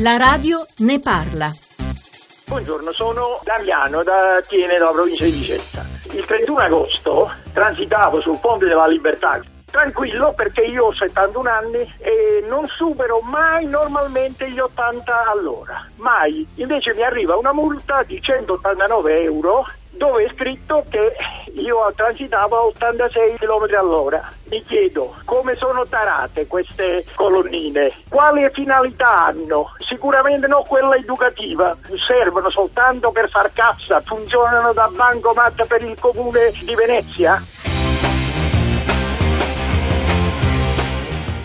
La radio ne parla. Buongiorno, sono Damiano da Tiene, dalla provincia di Vicenza. Il 31 agosto transitavo sul Ponte della Libertà tranquillo perché io ho 71 anni e non supero mai normalmente gli 80 all'ora. Mai. Invece mi arriva una multa di 189 euro dove è scritto che io transitavo a 86 km all'ora. Mi chiedo come sono tarate queste colonnine, quali finalità hanno? Sicuramente non quella educativa, servono soltanto per far cassa, funzionano da bancomat per il comune di Venezia?